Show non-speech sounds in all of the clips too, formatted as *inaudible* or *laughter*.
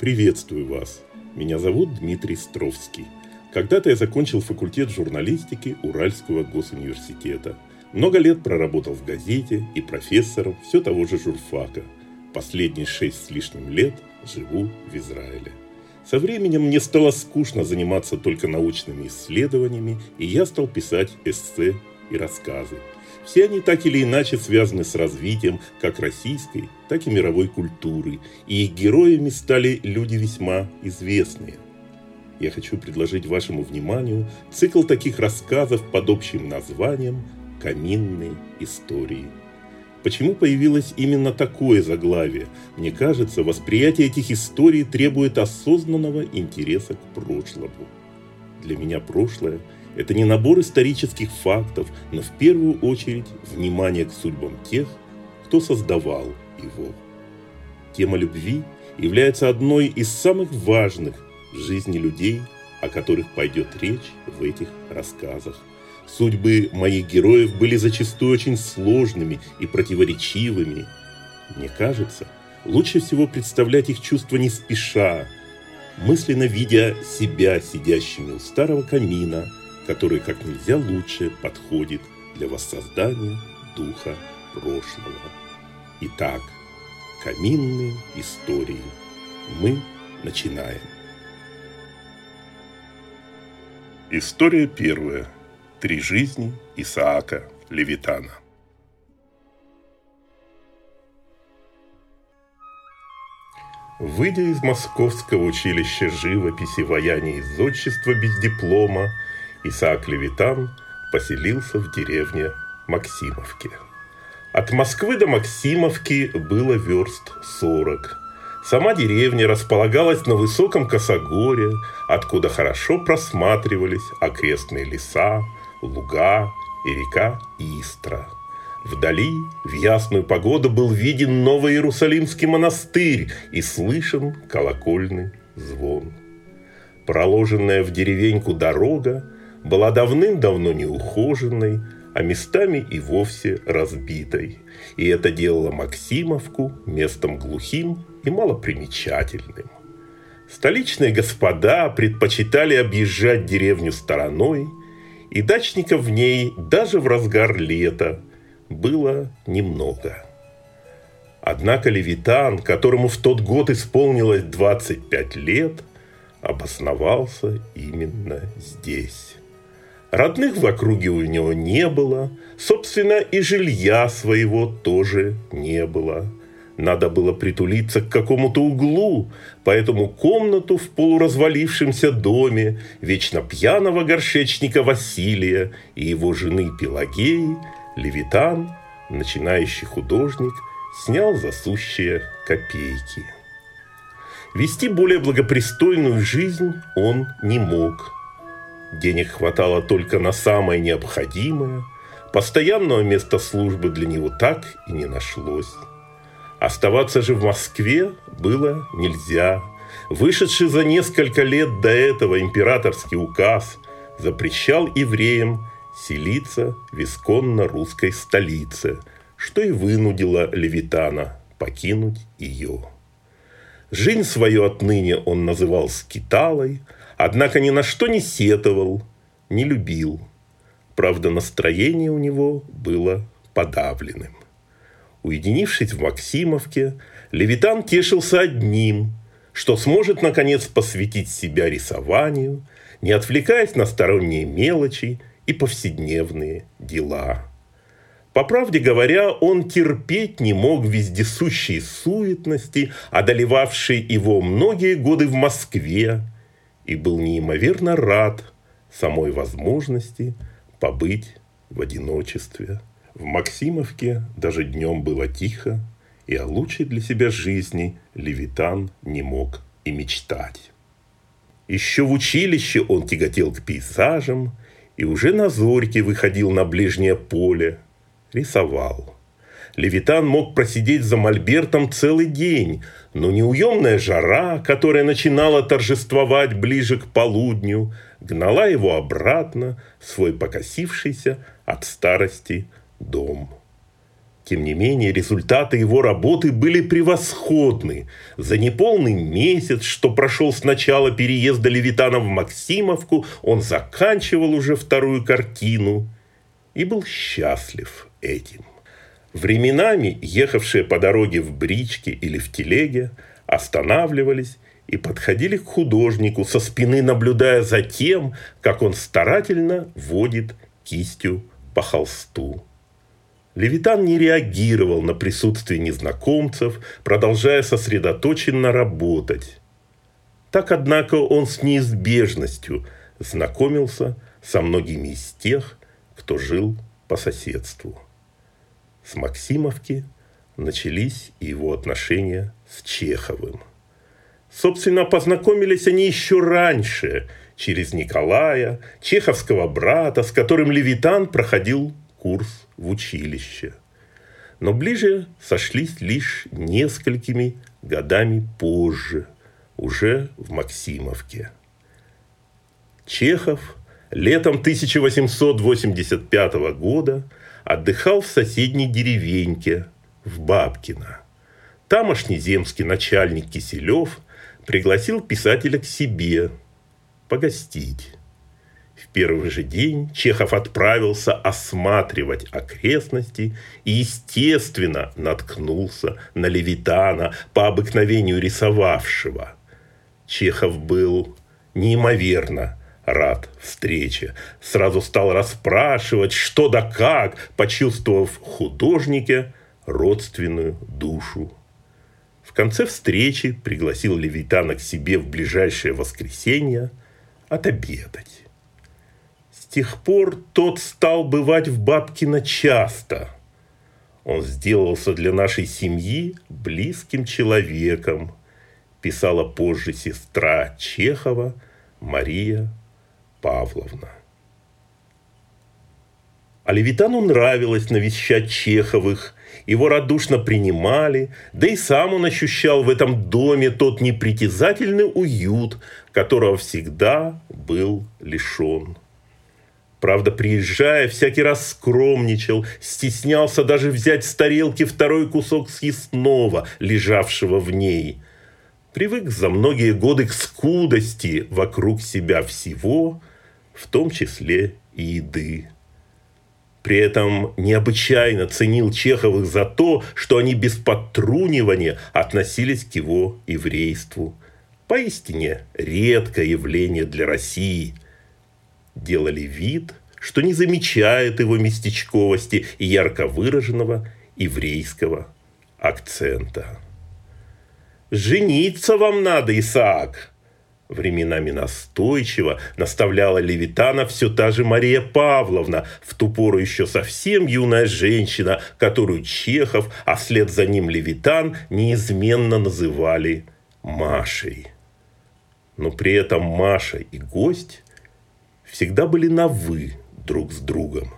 Приветствую вас! Меня зовут Дмитрий Стровский. Когда-то я закончил факультет журналистики Уральского госуниверситета. Много лет проработал в газете и профессором все того же журфака. Последние шесть с лишним лет живу в Израиле. Со временем мне стало скучно заниматься только научными исследованиями, и я стал писать эссе и рассказы. Все они так или иначе связаны с развитием как российской, так и мировой культуры, и их героями стали люди весьма известные. Я хочу предложить вашему вниманию цикл таких рассказов под общим названием «Каминные истории». Почему появилось именно такое заглавие? Мне кажется, восприятие этих историй требует осознанного интереса к прошлому. Для меня прошлое – это не набор исторических фактов, но в первую очередь внимание к судьбам тех, кто создавал его. Тема любви является одной из самых важных в жизни людей, о которых пойдет речь в этих рассказах. Судьбы моих героев были зачастую очень сложными и противоречивыми. Мне кажется, лучше всего представлять их чувства не спеша, мысленно видя себя сидящими у старого камина – который как нельзя лучше подходит для воссоздания духа прошлого. Итак, каминные истории. Мы начинаем. История первая. Три жизни Исаака Левитана. Выйдя из Московского училища живописи, ваяния и зодчества без диплома, Исаак Левитан поселился в деревне Максимовке. От Москвы до Максимовки было верст 40. Сама деревня располагалась на высоком косогоре, откуда хорошо просматривались окрестные леса, луга и река Истра. Вдали в ясную погоду был виден Новый Иерусалимский монастырь и слышен колокольный звон. Проложенная в деревеньку дорога была давным-давно неухоженной, а местами и вовсе разбитой. И это делало Максимовку местом глухим и малопримечательным. Столичные господа предпочитали объезжать деревню стороной, и дачников в ней даже в разгар лета было немного. Однако Левитан, которому в тот год исполнилось 25 лет, обосновался именно здесь. Родных в округе у него не было, собственно, и жилья своего тоже не было. Надо было притулиться к какому-то углу, поэтому комнату в полуразвалившемся доме вечно пьяного горшечника Василия и его жены Пелагеи Левитан, начинающий художник, снял за сущие копейки. Вести более благопристойную жизнь он не мог – Денег хватало только на самое необходимое. Постоянного места службы для него так и не нашлось. Оставаться же в Москве было нельзя. Вышедший за несколько лет до этого императорский указ запрещал евреям селиться в исконно-русской столице, что и вынудило Левитана покинуть ее. Жизнь свою отныне он называл скиталой – Однако ни на что не сетовал, не любил. Правда, настроение у него было подавленным. Уединившись в Максимовке, Левитан тешился одним, что сможет, наконец, посвятить себя рисованию, не отвлекаясь на сторонние мелочи и повседневные дела. По правде говоря, он терпеть не мог вездесущей суетности, одолевавшей его многие годы в Москве, и был неимоверно рад самой возможности побыть в одиночестве. В Максимовке даже днем было тихо, и о лучшей для себя жизни Левитан не мог и мечтать. Еще в училище он тяготел к пейзажам и уже на зорьке выходил на ближнее поле, рисовал – Левитан мог просидеть за мольбертом целый день, но неуемная жара, которая начинала торжествовать ближе к полудню, гнала его обратно в свой покосившийся от старости дом. Тем не менее, результаты его работы были превосходны. За неполный месяц, что прошел с начала переезда Левитана в Максимовку, он заканчивал уже вторую картину и был счастлив этим. Временами ехавшие по дороге в бричке или в телеге останавливались и подходили к художнику со спины, наблюдая за тем, как он старательно водит кистью по холсту. Левитан не реагировал на присутствие незнакомцев, продолжая сосредоточенно работать. Так, однако, он с неизбежностью знакомился со многими из тех, кто жил по соседству. С Максимовки начались его отношения с Чеховым. Собственно, познакомились они еще раньше, через Николая, чеховского брата, с которым Левитан проходил курс в училище. Но ближе сошлись лишь несколькими годами позже, уже в Максимовке. Чехов летом 1885 года отдыхал в соседней деревеньке в Бабкино. Тамошний земский начальник Киселев пригласил писателя к себе погостить первый же день Чехов отправился осматривать окрестности и, естественно, наткнулся на Левитана, по обыкновению рисовавшего. Чехов был неимоверно рад встрече. Сразу стал расспрашивать, что да как, почувствовав художнике родственную душу. В конце встречи пригласил Левитана к себе в ближайшее воскресенье отобедать тех пор тот стал бывать в Бабкино часто. Он сделался для нашей семьи близким человеком, писала позже сестра Чехова Мария Павловна. А Левитану нравилось навещать Чеховых, его радушно принимали, да и сам он ощущал в этом доме тот непритязательный уют, которого всегда был лишен. Правда, приезжая, всякий раз скромничал, стеснялся даже взять с тарелки второй кусок съестного, лежавшего в ней. Привык за многие годы к скудости вокруг себя всего, в том числе и еды. При этом необычайно ценил Чеховых за то, что они без подтрунивания относились к его еврейству. Поистине редкое явление для России – делали вид, что не замечают его местечковости и ярко выраженного еврейского акцента. «Жениться вам надо, Исаак!» Временами настойчиво наставляла Левитана все та же Мария Павловна, в ту пору еще совсем юная женщина, которую Чехов, а вслед за ним Левитан, неизменно называли Машей. Но при этом Маша и гость всегда были на «вы» друг с другом.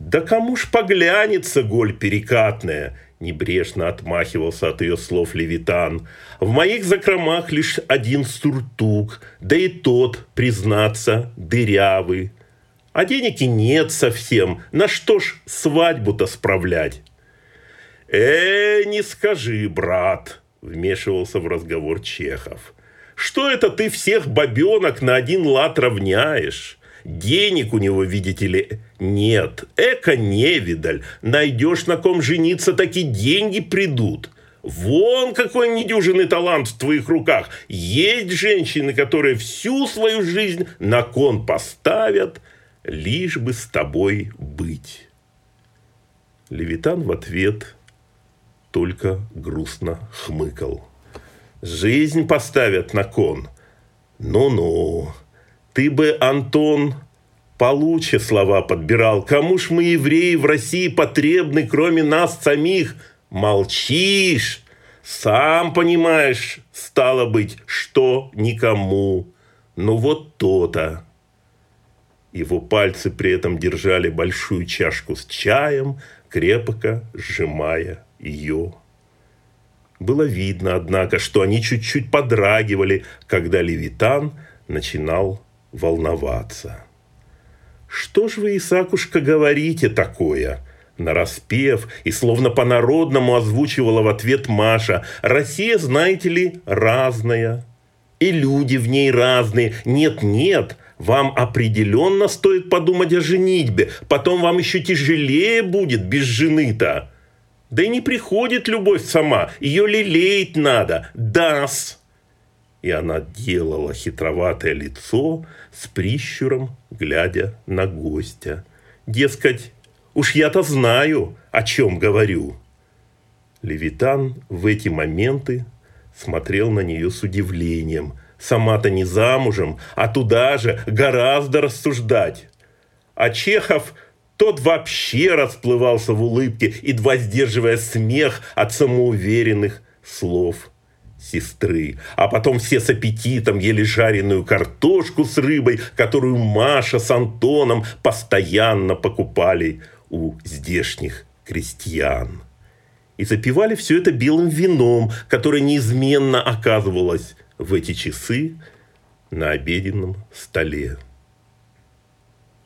«Да кому ж поглянется, голь перекатная!» Небрежно отмахивался от ее слов Левитан. «В моих закромах лишь один суртук, да и тот, признаться, дырявый. А денег и нет совсем, на что ж свадьбу-то справлять?» «Э, не скажи, брат!» – вмешивался в разговор Чехов. Что это ты всех бабенок на один лад равняешь? Денег у него, видите ли, нет. Эко невидаль. Найдешь на ком жениться, таки деньги придут. Вон какой недюжинный талант в твоих руках. Есть женщины, которые всю свою жизнь на кон поставят, лишь бы с тобой быть. Левитан в ответ только грустно хмыкал. Жизнь поставят на кон. Ну-ну. Ты бы, Антон, получше слова подбирал. Кому ж мы, евреи, в России потребны, кроме нас самих? Молчишь. Сам понимаешь, стало быть, что никому. Ну вот то-то. Его пальцы при этом держали большую чашку с чаем, крепко сжимая ее. Было видно, однако, что они чуть-чуть подрагивали, когда Левитан начинал волноваться. «Что ж вы, Исакушка, говорите такое?» Нараспев и словно по-народному озвучивала в ответ Маша. «Россия, знаете ли, разная. И люди в ней разные. Нет-нет, вам определенно стоит подумать о женитьбе. Потом вам еще тяжелее будет без жены-то. Да и не приходит любовь сама. Ее лелеять надо. Дас!» И она делала хитроватое лицо с прищуром, глядя на гостя. Дескать, Уж я-то знаю, о чем говорю. Левитан в эти моменты смотрел на нее с удивлением. Сама-то не замужем, а туда же гораздо рассуждать. А Чехов тот вообще расплывался в улыбке, едва сдерживая смех от самоуверенных слов сестры. А потом все с аппетитом ели жареную картошку с рыбой, которую Маша с Антоном постоянно покупали у здешних крестьян. И запивали все это белым вином, которое неизменно оказывалось в эти часы на обеденном столе.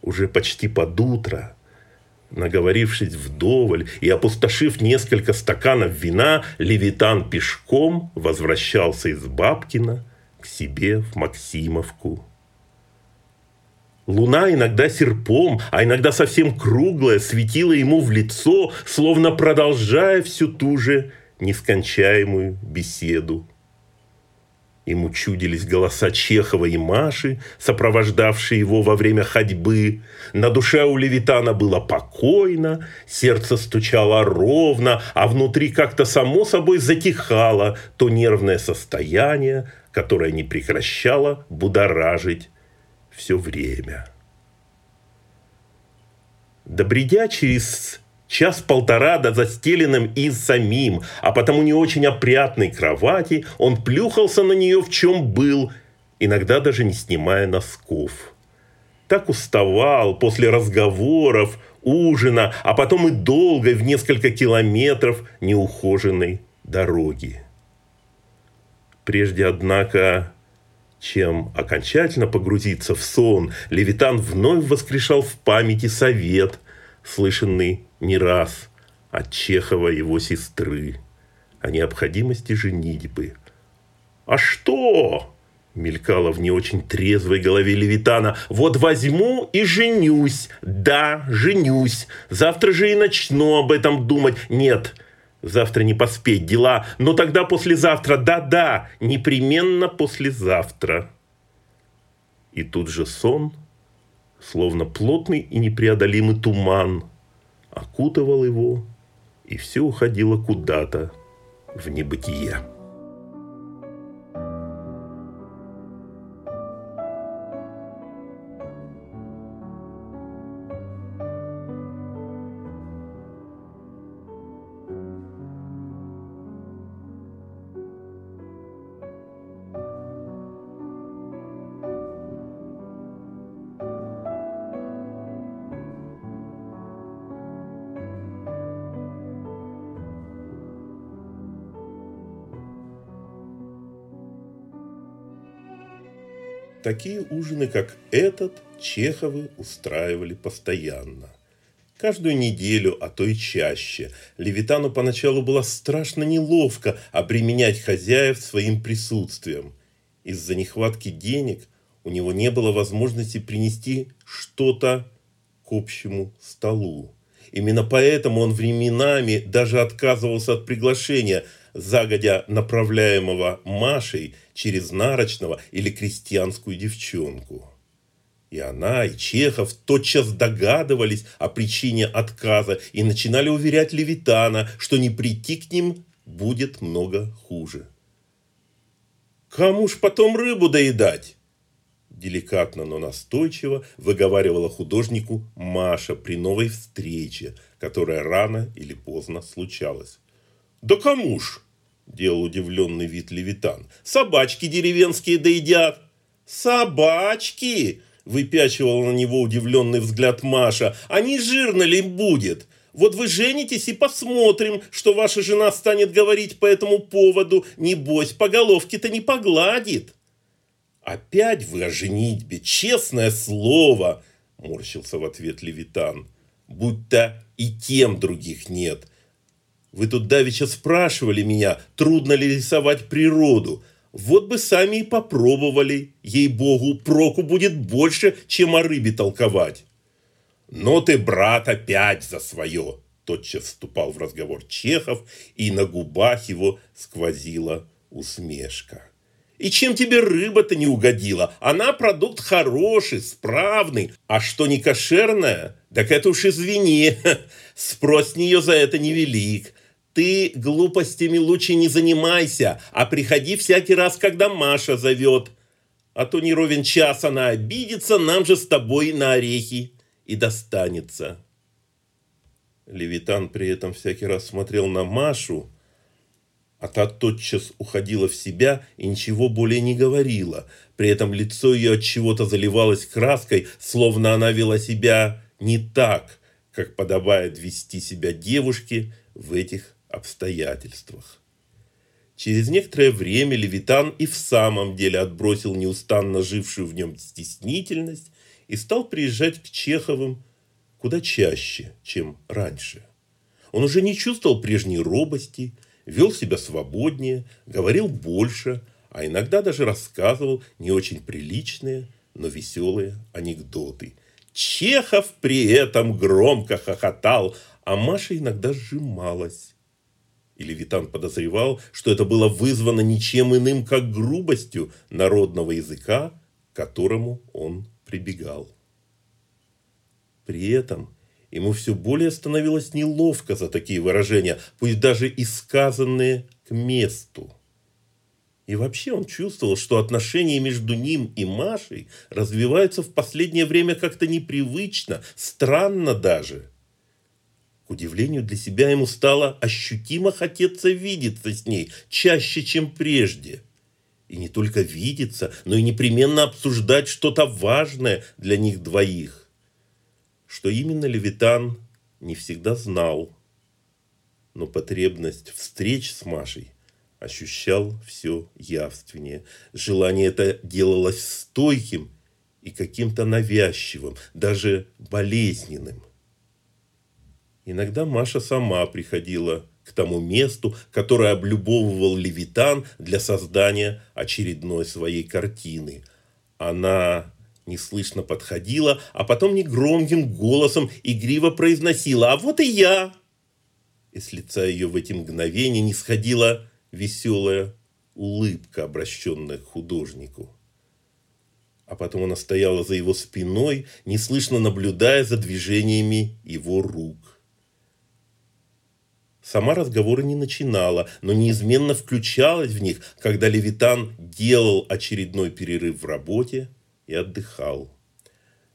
Уже почти под утро, наговорившись вдоволь и опустошив несколько стаканов вина, Левитан пешком возвращался из Бабкина к себе в Максимовку. Луна иногда серпом, а иногда совсем круглая, светила ему в лицо, словно продолжая всю ту же нескончаемую беседу. Ему чудились голоса Чехова и Маши, сопровождавшие его во время ходьбы. На душе у Левитана было покойно, сердце стучало ровно, а внутри как-то само собой затихало то нервное состояние, которое не прекращало будоражить все время. Добредя через час-полтора до застеленным и самим, а потому не очень опрятной кровати, он плюхался на нее в чем был, иногда даже не снимая носков. Так уставал после разговоров, ужина, а потом и долгой в несколько километров неухоженной дороги. Прежде, однако, чем окончательно погрузиться в сон, Левитан вновь воскрешал в памяти совет, слышанный не раз от Чехова его сестры, о необходимости женитьбы. «А что?» – мелькало в не очень трезвой голове Левитана. «Вот возьму и женюсь. Да, женюсь. Завтра же и начну об этом думать. Нет, Завтра не поспеть дела, но тогда послезавтра, да-да, непременно послезавтра. И тут же сон, словно плотный и непреодолимый туман, окутывал его, и все уходило куда-то в небытие. Такие ужины, как этот, Чеховы устраивали постоянно. Каждую неделю, а то и чаще. Левитану поначалу было страшно неловко обременять хозяев своим присутствием. Из-за нехватки денег у него не было возможности принести что-то к общему столу. Именно поэтому он временами даже отказывался от приглашения – загодя направляемого Машей через нарочного или крестьянскую девчонку. И она, и Чехов тотчас догадывались о причине отказа и начинали уверять Левитана, что не прийти к ним будет много хуже. «Кому ж потом рыбу доедать?» Деликатно, но настойчиво выговаривала художнику Маша при новой встрече, которая рано или поздно случалась. «Да кому ж?» – делал удивленный вид Левитан. «Собачки деревенские доедят». «Собачки!» – выпячивал на него удивленный взгляд Маша. «Они жирно ли будет? Вот вы женитесь и посмотрим, что ваша жена станет говорить по этому поводу. Небось, по головке-то не погладит». «Опять вы о женитьбе, честное слово!» – морщился в ответ Левитан. будто и тем других нет. Вы тут давеча спрашивали меня, трудно ли рисовать природу. Вот бы сами и попробовали. Ей-богу, проку будет больше, чем о рыбе толковать. Но ты, брат, опять за свое. Тотчас вступал в разговор Чехов, и на губах его сквозила усмешка. И чем тебе рыба-то не угодила? Она продукт хороший, справный. А что не кошерная? Так это уж извини. *laughs* Спрос с нее за это невелик. Ты глупостями лучше не занимайся, а приходи всякий раз, когда Маша зовет. А то не ровен час она обидится, нам же с тобой на орехи и достанется. Левитан при этом всякий раз смотрел на Машу, а та тотчас уходила в себя и ничего более не говорила. При этом лицо ее от чего-то заливалось краской, словно она вела себя не так, как подобает вести себя девушке в этих обстоятельствах. Через некоторое время Левитан и в самом деле отбросил неустанно жившую в нем стеснительность и стал приезжать к Чеховым куда чаще, чем раньше. Он уже не чувствовал прежней робости, вел себя свободнее, говорил больше, а иногда даже рассказывал не очень приличные, но веселые анекдоты. Чехов при этом громко хохотал, а Маша иногда сжималась. И Левитан подозревал, что это было вызвано ничем иным, как грубостью народного языка, к которому он прибегал. При этом ему все более становилось неловко за такие выражения, пусть даже и сказанные к месту. И вообще он чувствовал, что отношения между ним и Машей развиваются в последнее время как-то непривычно, странно даже – удивлению для себя ему стало ощутимо хотеться видеться с ней чаще, чем прежде. И не только видеться, но и непременно обсуждать что-то важное для них двоих. Что именно Левитан не всегда знал. Но потребность встреч с Машей ощущал все явственнее. Желание это делалось стойким и каким-то навязчивым, даже болезненным. Иногда Маша сама приходила к тому месту, которое облюбовывал Левитан для создания очередной своей картины. Она неслышно подходила, а потом негромким голосом игриво произносила «А вот и я!» И с лица ее в эти мгновения не сходила веселая улыбка, обращенная к художнику. А потом она стояла за его спиной, неслышно наблюдая за движениями его рук. Сама разговоры не начинала, но неизменно включалась в них, когда Левитан делал очередной перерыв в работе и отдыхал.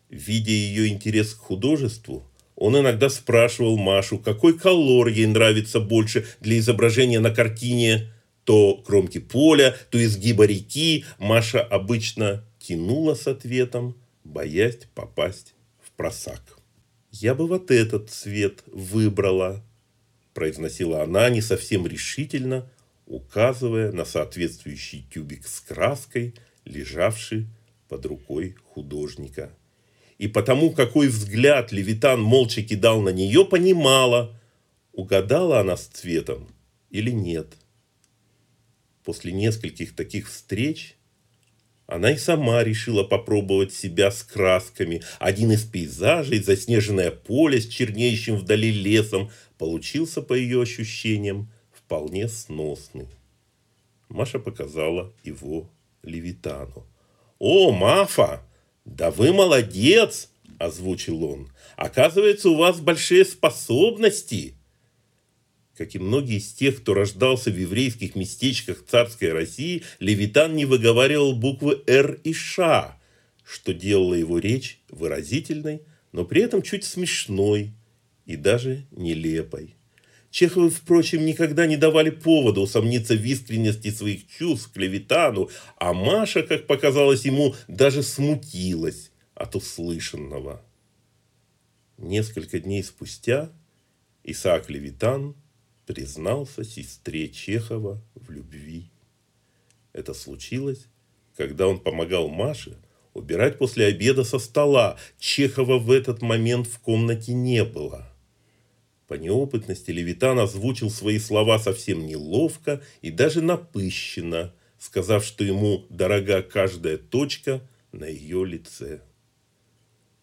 Видя ее интерес к художеству, он иногда спрашивал Машу, какой колор ей нравится больше для изображения на картине. То кромки поля, то изгиба реки. Маша обычно тянула с ответом, боясь попасть в просак. «Я бы вот этот цвет выбрала», произносила она не совсем решительно, указывая на соответствующий тюбик с краской, лежавший под рукой художника. И потому, какой взгляд Левитан молча кидал на нее, понимала, угадала она с цветом или нет. После нескольких таких встреч она и сама решила попробовать себя с красками. Один из пейзажей, заснеженное поле с чернеющим вдали лесом, получился, по ее ощущениям, вполне сносный. Маша показала его Левитану. «О, Мафа, да вы молодец!» – озвучил он. «Оказывается, у вас большие способности!» Как и многие из тех, кто рождался в еврейских местечках царской России, Левитан не выговаривал буквы «Р» и «Ш», что делало его речь выразительной, но при этом чуть смешной и даже нелепой. Чеховы, впрочем, никогда не давали повода усомниться в искренности своих чувств к Левитану, а Маша, как показалось ему, даже смутилась от услышанного. Несколько дней спустя Исаак Левитан – признался сестре Чехова в любви. Это случилось, когда он помогал Маше убирать после обеда со стола. Чехова в этот момент в комнате не было. По неопытности Левитан озвучил свои слова совсем неловко и даже напыщенно, сказав, что ему дорога каждая точка на ее лице.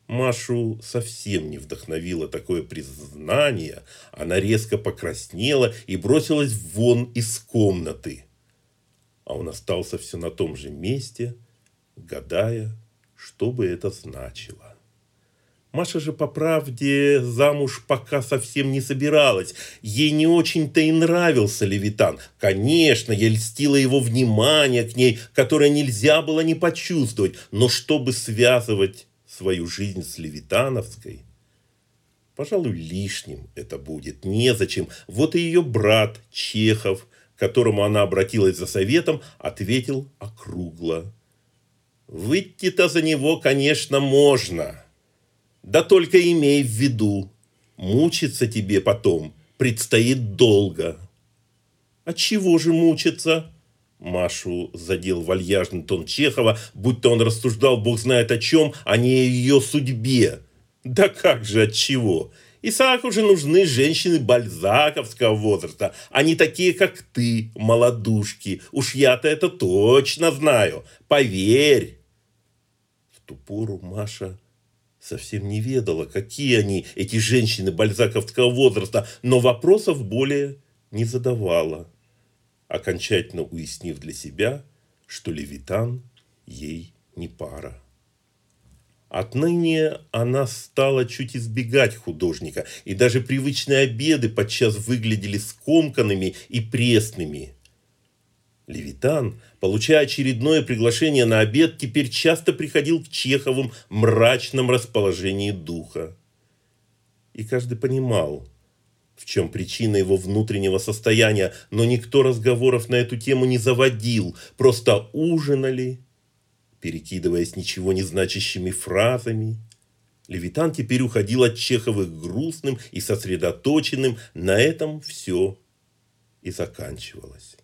Машу совсем не вдохновило такое признание. Она резко покраснела и бросилась вон из комнаты. А он остался все на том же месте, гадая, что бы это значило. Маша же, по правде, замуж пока совсем не собиралась. Ей не очень-то и нравился Левитан. Конечно, ей льстило его внимание к ней, которое нельзя было не почувствовать. Но чтобы связывать свою жизнь с Левитановской, пожалуй, лишним это будет. Незачем. Вот и ее брат Чехов, к которому она обратилась за советом, ответил округло. Выйти-то за него, конечно, можно. Да только имей в виду, мучиться тебе потом предстоит долго. А чего же мучиться? Машу задел вальяжный тон Чехова, будто он рассуждал бог знает о чем, а не о ее судьбе. Да как же от чего? Исааку же нужны женщины бальзаковского возраста, а не такие, как ты, молодушки. Уж я-то это точно знаю. Поверь. В ту пору Маша совсем не ведала, какие они, эти женщины бальзаковского возраста, но вопросов более не задавала окончательно уяснив для себя, что Левитан ей не пара. Отныне она стала чуть избегать художника, и даже привычные обеды подчас выглядели скомканными и пресными. Левитан, получая очередное приглашение на обед, теперь часто приходил к Чеховым мрачном расположении духа. И каждый понимал, в чем причина его внутреннего состояния, но никто разговоров на эту тему не заводил, просто ужинали, перекидываясь ничего не значащими фразами. Левитан теперь уходил от Чеховых грустным и сосредоточенным, на этом все и заканчивалось.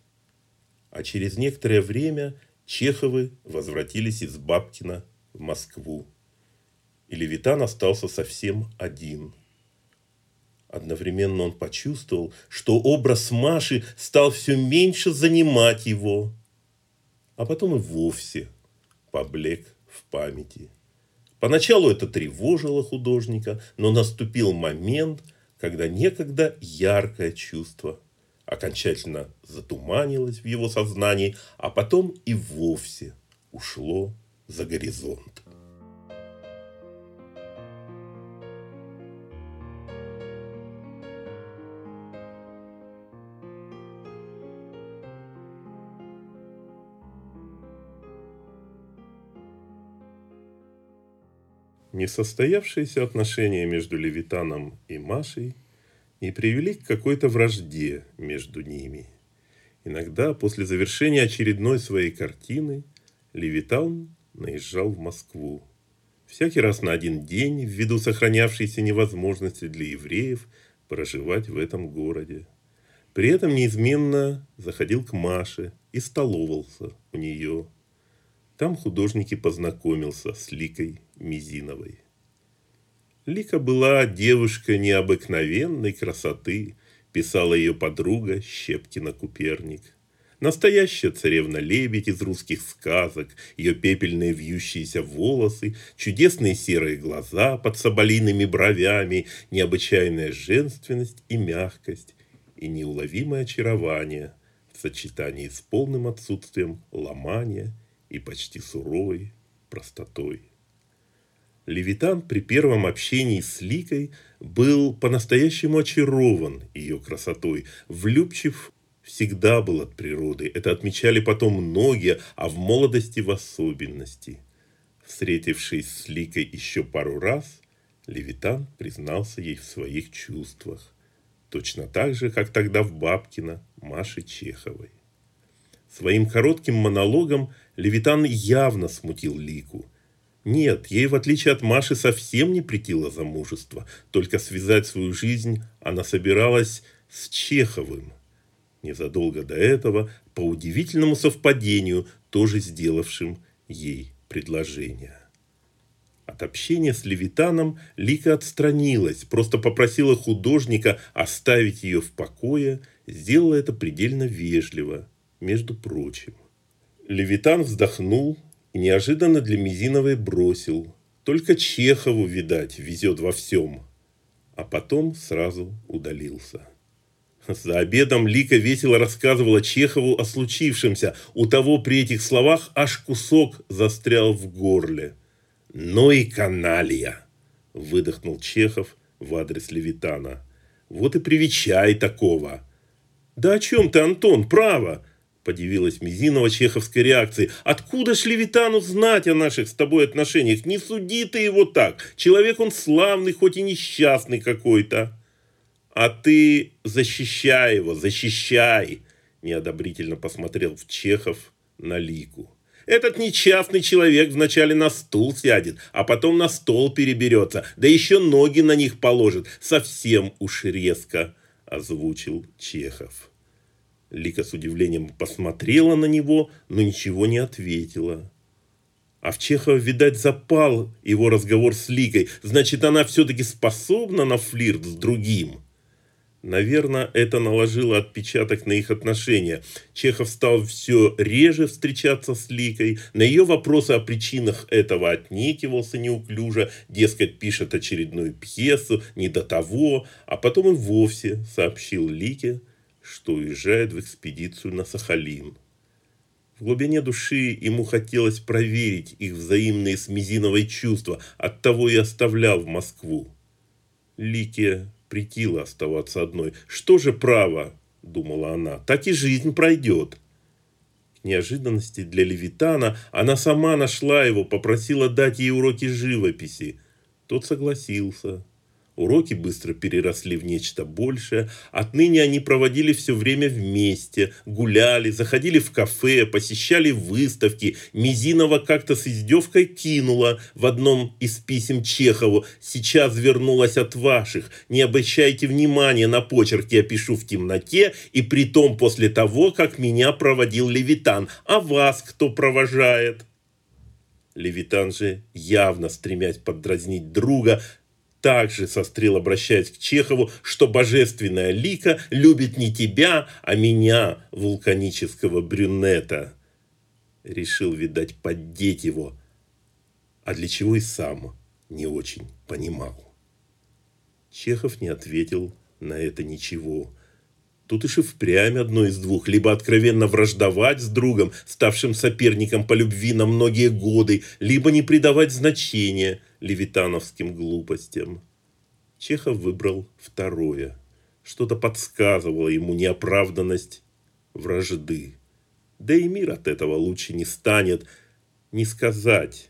А через некоторое время Чеховы возвратились из Бабкина в Москву. И Левитан остался совсем один – Одновременно он почувствовал, что образ Маши стал все меньше занимать его, а потом и вовсе поблек в памяти. Поначалу это тревожило художника, но наступил момент, когда некогда яркое чувство окончательно затуманилось в его сознании, а потом и вовсе ушло за горизонт. Несостоявшиеся отношения между Левитаном и Машей не привели к какой-то вражде между ними. Иногда после завершения очередной своей картины Левитан наезжал в Москву. Всякий раз на один день, ввиду сохранявшейся невозможности для евреев проживать в этом городе. При этом неизменно заходил к Маше и столовался у нее. Там художник и познакомился с Ликой Мизиновой. Лика была девушка необыкновенной красоты, писала ее подруга Щепкина-Куперник. Настоящая царевна-лебедь из русских сказок, ее пепельные вьющиеся волосы, чудесные серые глаза под соболиными бровями, необычайная женственность и мягкость и неуловимое очарование в сочетании с полным отсутствием ломания и почти суровой простотой. Левитан при первом общении с Ликой был по-настоящему очарован ее красотой, влюбчив всегда был от природы. Это отмечали потом многие, а в молодости в особенности. Встретившись с Ликой еще пару раз, Левитан признался ей в своих чувствах. Точно так же, как тогда в Бабкино Маше Чеховой. Своим коротким монологом Левитан явно смутил Лику. Нет, ей, в отличие от Маши, совсем не претило замужество. Только связать свою жизнь она собиралась с Чеховым. Незадолго до этого, по удивительному совпадению, тоже сделавшим ей предложение. От общения с Левитаном Лика отстранилась, просто попросила художника оставить ее в покое, сделала это предельно вежливо, между прочим. Левитан вздохнул и неожиданно для Мизиновой бросил. Только Чехову, видать, везет во всем. А потом сразу удалился. За обедом Лика весело рассказывала Чехову о случившемся. У того при этих словах аж кусок застрял в горле. «Ну и каналья!» – выдохнул Чехов в адрес Левитана. «Вот и привечай такого!» «Да о чем ты, Антон, право!» – подивилась Мизинова чеховской реакции. «Откуда ж Левитану знать о наших с тобой отношениях? Не суди ты его так! Человек он славный, хоть и несчастный какой-то!» А ты защищай его, защищай, неодобрительно посмотрел в Чехов на Лику. Этот несчастный человек вначале на стул сядет, а потом на стол переберется, да еще ноги на них положит. Совсем уж резко, озвучил Чехов. Лика с удивлением посмотрела на него, но ничего не ответила. А в Чехова, видать, запал его разговор с Ликой. Значит, она все-таки способна на флирт с другим. Наверное, это наложило отпечаток на их отношения. Чехов стал все реже встречаться с Ликой. На ее вопросы о причинах этого отнекивался неуклюже. Дескать, пишет очередную пьесу, не до того. А потом и вовсе сообщил Лике, что уезжает в экспедицию на Сахалин. В глубине души ему хотелось проверить их взаимные с Мизиновой чувства. Оттого и оставлял в Москву. Лике Притила оставаться одной. Что же право, думала она, так и жизнь пройдет. К неожиданности для Левитана она сама нашла его, попросила дать ей уроки живописи. Тот согласился. Уроки быстро переросли в нечто большее. Отныне они проводили все время вместе, гуляли, заходили в кафе, посещали выставки. Мизинова как-то с издевкой кинула в одном из писем Чехову. «Сейчас вернулась от ваших. Не обращайте внимания на почерк, я пишу в темноте, и при том после того, как меня проводил Левитан. А вас кто провожает?» Левитан же, явно стремясь поддразнить друга, также сострил, обращаясь к Чехову, что божественная лика любит не тебя, а меня, вулканического брюнета. Решил, видать, поддеть его, а для чего и сам не очень понимал. Чехов не ответил на это ничего. Тут уж и впрямь одно из двух. Либо откровенно враждовать с другом, ставшим соперником по любви на многие годы, либо не придавать значения – левитановским глупостям. Чехов выбрал второе. Что-то подсказывало ему неоправданность вражды. Да и мир от этого лучше не станет. Не сказать,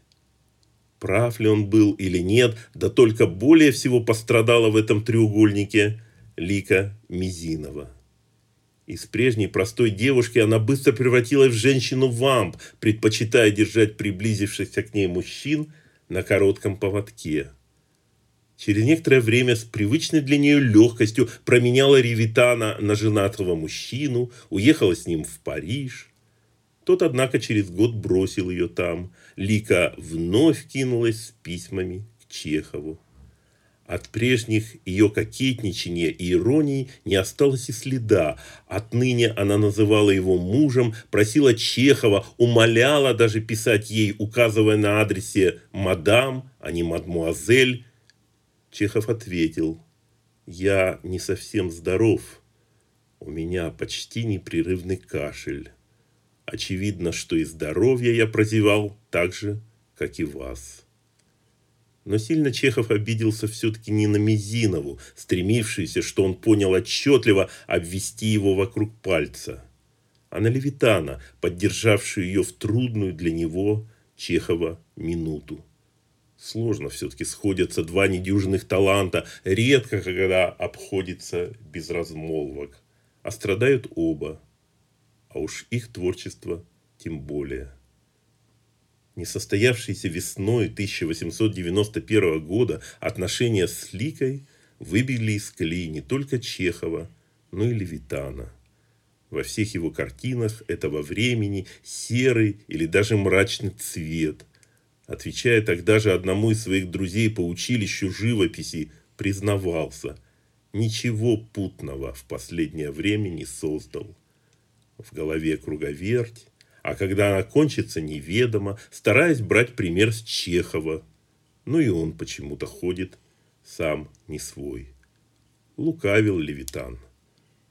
прав ли он был или нет, да только более всего пострадала в этом треугольнике Лика Мизинова. Из прежней простой девушки она быстро превратилась в женщину-вамп, предпочитая держать приблизившихся к ней мужчин на коротком поводке. Через некоторое время с привычной для нее легкостью променяла Ревитана на женатого мужчину, уехала с ним в Париж. Тот, однако, через год бросил ее там. Лика вновь кинулась с письмами к Чехову. От прежних ее кокетничания и иронии не осталось и следа. Отныне она называла его мужем, просила Чехова, умоляла даже писать ей, указывая на адресе «мадам», а не «мадмуазель». Чехов ответил, «Я не совсем здоров. У меня почти непрерывный кашель. Очевидно, что и здоровье я прозевал так же, как и вас». Но сильно Чехов обиделся все-таки не на Мизинову, стремившуюся, что он понял отчетливо, обвести его вокруг пальца, а на Левитана, поддержавшую ее в трудную для него, Чехова, минуту. Сложно все-таки сходятся два недюжинных таланта, редко когда обходится без размолвок, а страдают оба, а уж их творчество тем более несостоявшиеся весной 1891 года отношения с Ликой выбили из колеи не только Чехова, но и Левитана. Во всех его картинах этого времени серый или даже мрачный цвет, отвечая тогда же одному из своих друзей по училищу живописи, признавался, ничего путного в последнее время не создал. В голове круговерть, а когда она кончится, неведомо, стараясь брать пример с Чехова. Ну и он почему-то ходит сам не свой. Лукавил Левитан.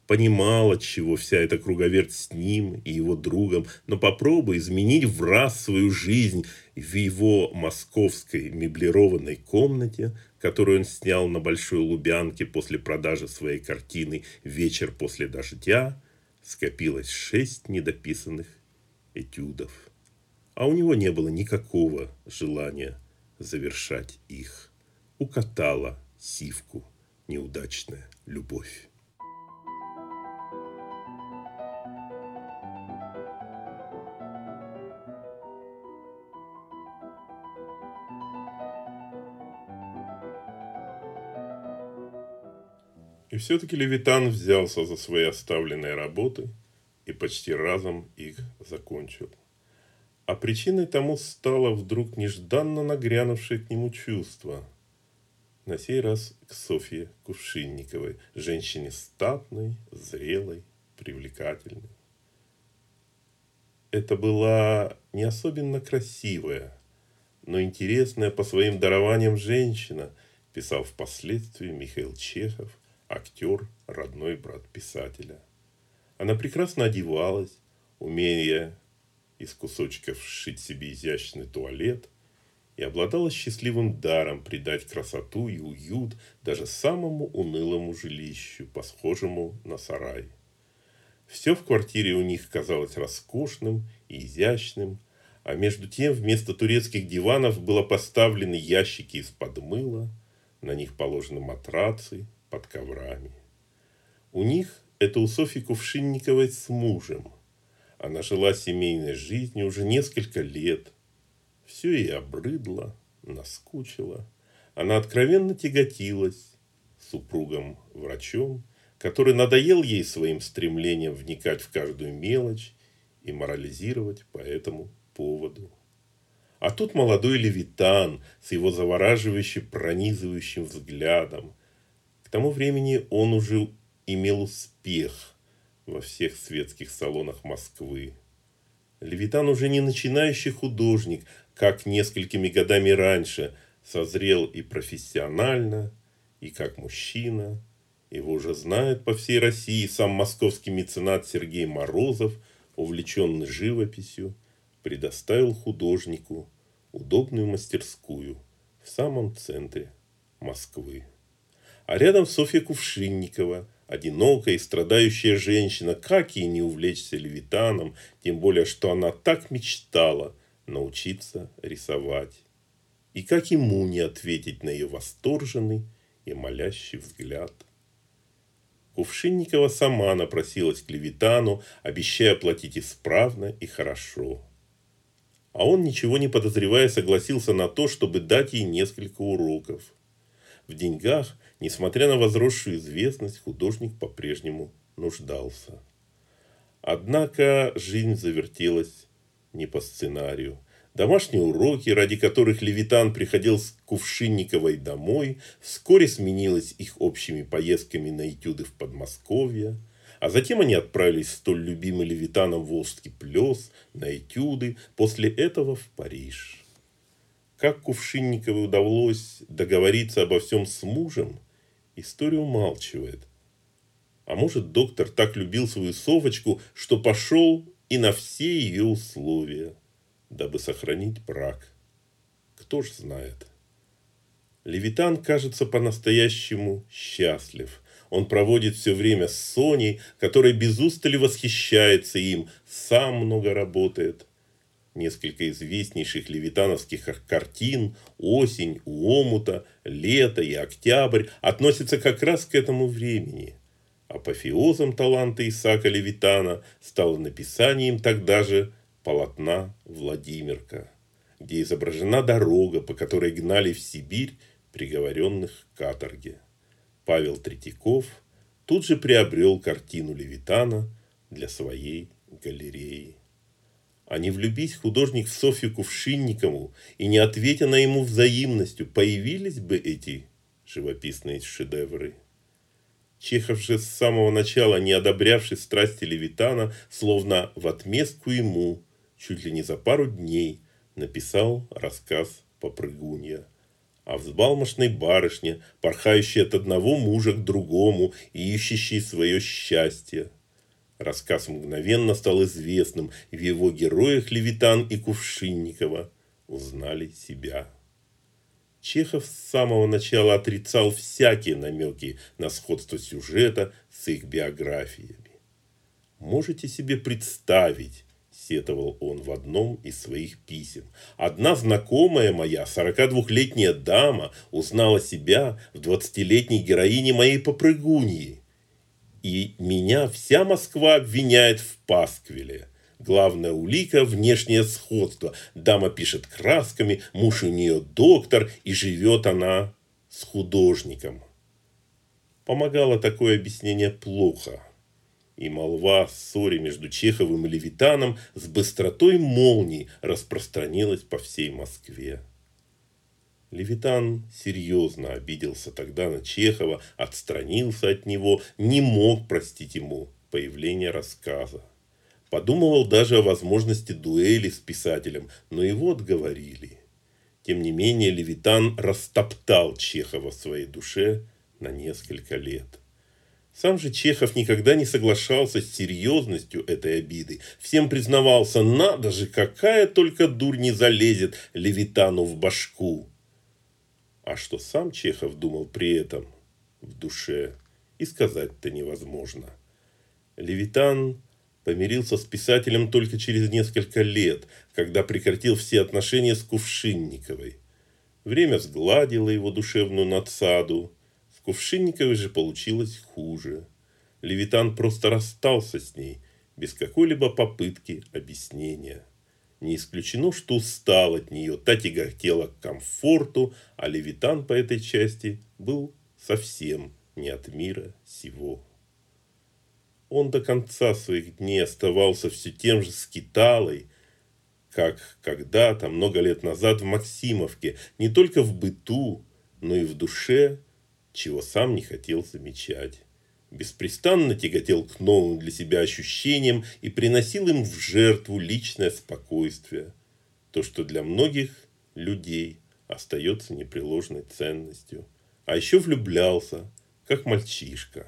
Понимал, от чего вся эта круговерть с ним и его другом, но попробуй изменить в раз свою жизнь в его московской меблированной комнате, которую он снял на Большой Лубянке после продажи своей картины «Вечер после дождя», скопилось шесть недописанных этюдов. А у него не было никакого желания завершать их. Укатала сивку неудачная любовь. И все-таки Левитан взялся за свои оставленные работы почти разом их закончил. А причиной тому стало вдруг нежданно нагрянувшее к нему чувство. На сей раз к Софье Кувшинниковой, женщине статной, зрелой, привлекательной. Это была не особенно красивая, но интересная по своим дарованиям женщина, писал впоследствии Михаил Чехов, актер, родной брат писателя. Она прекрасно одевалась, умея из кусочков сшить себе изящный туалет, и обладала счастливым даром придать красоту и уют даже самому унылому жилищу, похожему на сарай. Все в квартире у них казалось роскошным и изящным, а между тем вместо турецких диванов было поставлены ящики из-под мыла, на них положены матрацы под коврами. У них это у Софьи Кувшинниковой с мужем. Она жила семейной жизнью уже несколько лет. Все ей обрыдло, наскучило. Она откровенно тяготилась супругом-врачом, который надоел ей своим стремлением вникать в каждую мелочь и морализировать по этому поводу. А тут молодой левитан с его завораживающим пронизывающим взглядом, к тому времени он уже имел успех во всех светских салонах Москвы. Левитан уже не начинающий художник, как несколькими годами раньше, созрел и профессионально, и как мужчина. Его уже знает по всей России сам московский меценат Сергей Морозов, увлеченный живописью, предоставил художнику удобную мастерскую в самом центре Москвы а рядом Софья Кувшинникова, одинокая и страдающая женщина, как ей не увлечься левитаном, тем более, что она так мечтала научиться рисовать. И как ему не ответить на ее восторженный и молящий взгляд. Кувшинникова сама напросилась к Левитану, обещая платить исправно и хорошо. А он, ничего не подозревая, согласился на то, чтобы дать ей несколько уроков. В деньгах Несмотря на возросшую известность, художник по-прежнему нуждался. Однако жизнь завертелась не по сценарию. Домашние уроки, ради которых Левитан приходил с Кувшинниковой домой, вскоре сменилось их общими поездками на этюды в Подмосковье, а затем они отправились в столь любимый Левитаном Волжский плес на этюды, после этого в Париж. Как Кувшинниковой удалось договориться обо всем с мужем – История умалчивает. А может, доктор так любил свою совочку, что пошел и на все ее условия, дабы сохранить брак. Кто ж знает. Левитан кажется по-настоящему счастлив. Он проводит все время с Соней, которая без устали восхищается им, сам много работает несколько известнейших левитановских картин «Осень», «У омута», «Лето» и «Октябрь» относятся как раз к этому времени. Апофеозом таланта Исаака Левитана стало написание им тогда же полотна «Владимирка», где изображена дорога, по которой гнали в Сибирь приговоренных к каторге. Павел Третьяков тут же приобрел картину Левитана для своей галереи. А не влюбись художник в Софью Кувшинникову и не ответя на ему взаимностью, появились бы эти живописные шедевры. Чехов же с самого начала, не одобрявший страсти Левитана, словно в отместку ему, чуть ли не за пару дней, написал рассказ «Попрыгунья» о взбалмошной барышне, порхающей от одного мужа к другому и ищущей свое счастье. Рассказ мгновенно стал известным, и в его героях Левитан и Кувшинникова узнали себя. Чехов с самого начала отрицал всякие намеки на сходство сюжета с их биографиями. Можете себе представить, сетовал он в одном из своих писем. Одна знакомая моя, 42-летняя дама, узнала себя в 20-летней героине моей попрыгуньи. И меня вся Москва обвиняет в пасквиле. Главная улика – внешнее сходство. Дама пишет красками, муж у нее доктор, и живет она с художником. Помогало такое объяснение плохо. И молва о ссоре между Чеховым и Левитаном с быстротой молний распространилась по всей Москве. Левитан серьезно обиделся тогда на Чехова, отстранился от него, не мог простить ему появление рассказа. Подумывал даже о возможности дуэли с писателем, но его отговорили. Тем не менее, Левитан растоптал Чехова в своей душе на несколько лет. Сам же Чехов никогда не соглашался с серьезностью этой обиды. Всем признавался, надо же, какая только дурь не залезет Левитану в башку. А что сам Чехов думал при этом в душе, и сказать-то невозможно. Левитан помирился с писателем только через несколько лет, когда прекратил все отношения с Кувшинниковой. Время сгладило его душевную надсаду. С Кувшинниковой же получилось хуже. Левитан просто расстался с ней, без какой-либо попытки объяснения. Не исключено, что устал от нее, та тяготела к комфорту, а Левитан по этой части был совсем не от мира сего. Он до конца своих дней оставался все тем же скиталой, как когда-то, много лет назад в Максимовке, не только в быту, но и в душе, чего сам не хотел замечать. Беспрестанно тяготел к новым для себя ощущениям и приносил им в жертву личное спокойствие, то, что для многих людей остается непреложной ценностью. А еще влюблялся, как мальчишка.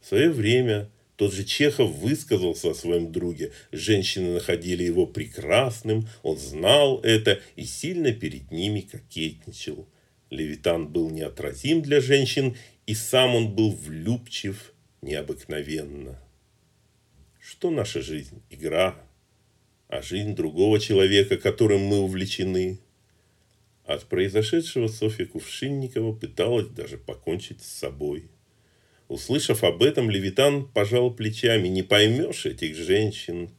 В свое время тот же Чехов высказался о своем друге. Женщины находили его прекрасным, он знал это и сильно перед ними кокетничал. Левитан был неотразим для женщин, и сам он был влюбчив необыкновенно. Что наша жизнь? Игра. А жизнь другого человека, которым мы увлечены. От произошедшего Софья Кувшинникова пыталась даже покончить с собой. Услышав об этом, Левитан пожал плечами. Не поймешь этих женщин.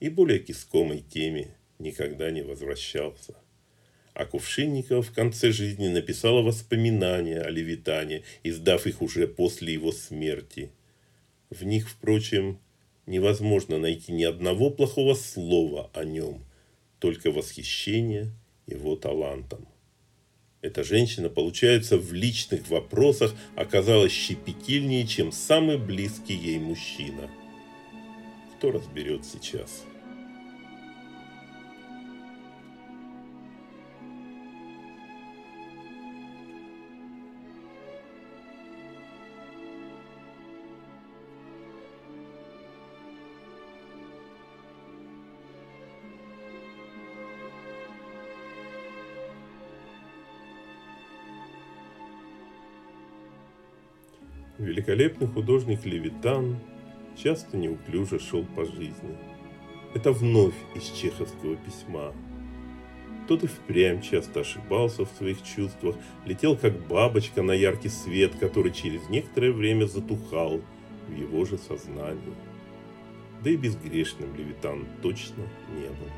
И более к искомой теме никогда не возвращался. А Кувшинникова в конце жизни написала воспоминания о Левитане, издав их уже после его смерти. В них, впрочем, невозможно найти ни одного плохого слова о нем, только восхищение его талантом. Эта женщина, получается, в личных вопросах оказалась щепетильнее, чем самый близкий ей мужчина. Кто разберет сейчас? Великолепный художник Левитан часто неуклюже шел по жизни. Это вновь из чеховского письма. Тот и впрямь часто ошибался в своих чувствах, летел как бабочка на яркий свет, который через некоторое время затухал в его же сознании. Да и безгрешным Левитан точно не был.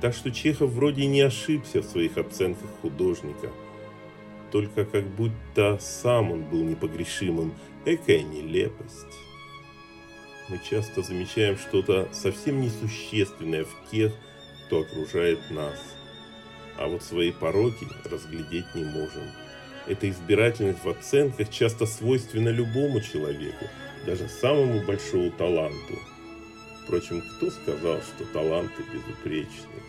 Так что Чехов вроде не ошибся в своих оценках художника – только как будто сам он был непогрешимым. Экая нелепость. мы часто замечаем что-то совсем несущественное в тех, кто окружает нас. А вот свои пороки разглядеть не можем. Эта избирательность в оценках часто свойственна любому человеку, даже самому большому таланту. Впрочем, кто сказал, что таланты безупречны?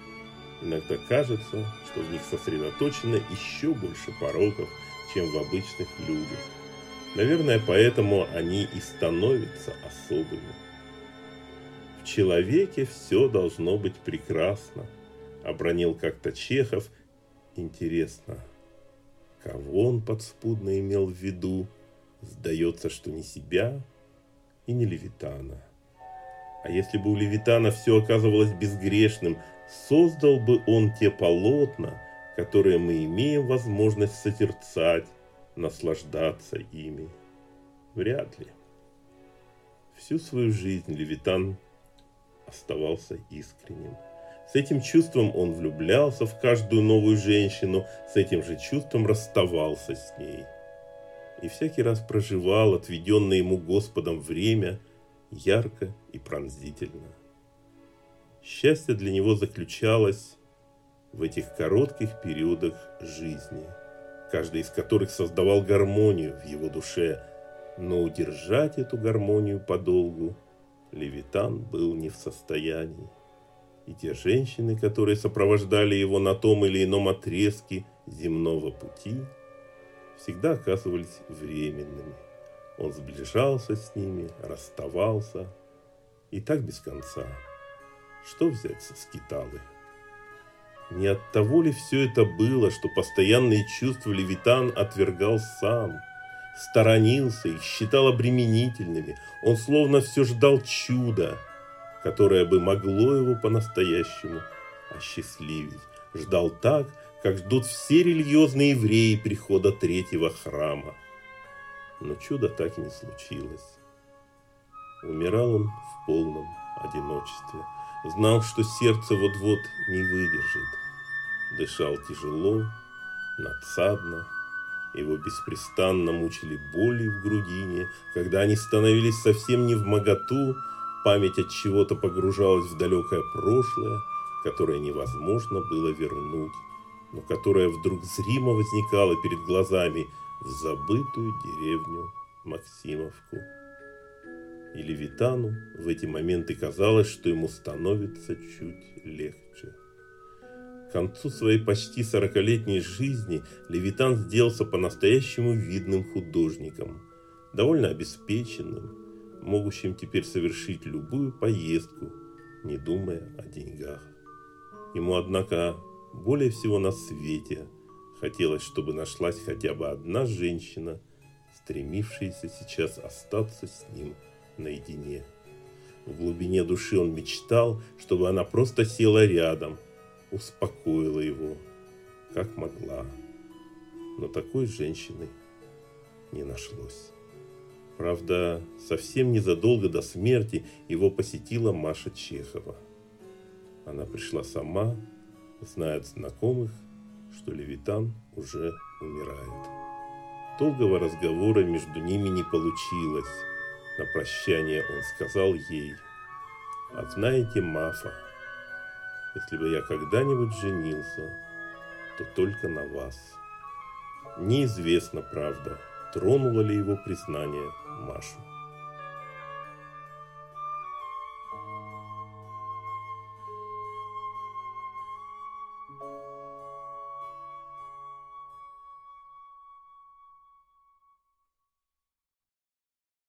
Иногда кажется, что в них сосредоточено еще больше пороков, чем в обычных людях. Наверное, поэтому они и становятся особыми. В человеке все должно быть прекрасно, обронил как-то Чехов. Интересно, кого он подспудно имел в виду? Сдается, что не себя и не Левитана. А если бы у Левитана все оказывалось безгрешным, создал бы он те полотна, которые мы имеем возможность созерцать, наслаждаться ими? Вряд ли. Всю свою жизнь Левитан оставался искренним. С этим чувством он влюблялся в каждую новую женщину, с этим же чувством расставался с ней. И всякий раз проживал отведенное ему Господом время ярко и пронзительно. Счастье для него заключалось в этих коротких периодах жизни, каждый из которых создавал гармонию в его душе, но удержать эту гармонию подолгу Левитан был не в состоянии. И те женщины, которые сопровождали его на том или ином отрезке земного пути, всегда оказывались временными. Он сближался с ними, расставался, и так без конца. Что взять со скиталы? Не от того ли все это было, что постоянные чувства Левитан отвергал сам, сторонился их, считал обременительными. Он словно все ждал чуда, которое бы могло его по-настоящему осчастливить. Ждал так, как ждут все религиозные евреи прихода третьего храма. Но чудо так и не случилось. Умирал он в полном одиночестве. Знал, что сердце вот-вот не выдержит. Дышал тяжело, надсадно. Его беспрестанно мучили боли в грудине. Когда они становились совсем не в моготу, память от чего-то погружалась в далекое прошлое, которое невозможно было вернуть, но которое вдруг зримо возникало перед глазами забытую деревню Максимовку. И Левитану в эти моменты казалось, что ему становится чуть легче. К концу своей почти сорокалетней жизни Левитан сделался по-настоящему видным художником, довольно обеспеченным, могущим теперь совершить любую поездку, не думая о деньгах. Ему, однако, более всего на свете хотелось, чтобы нашлась хотя бы одна женщина, стремившаяся сейчас остаться с ним – наедине. В глубине души он мечтал, чтобы она просто села рядом, успокоила его, как могла. Но такой женщины не нашлось. Правда, совсем незадолго до смерти его посетила Маша Чехова. Она пришла сама, зная от знакомых, что Левитан уже умирает. Долгого разговора между ними не получилось. На прощание он сказал ей, «А знаете, Мафа, если бы я когда-нибудь женился, то только на вас». Неизвестно, правда, тронуло ли его признание Машу.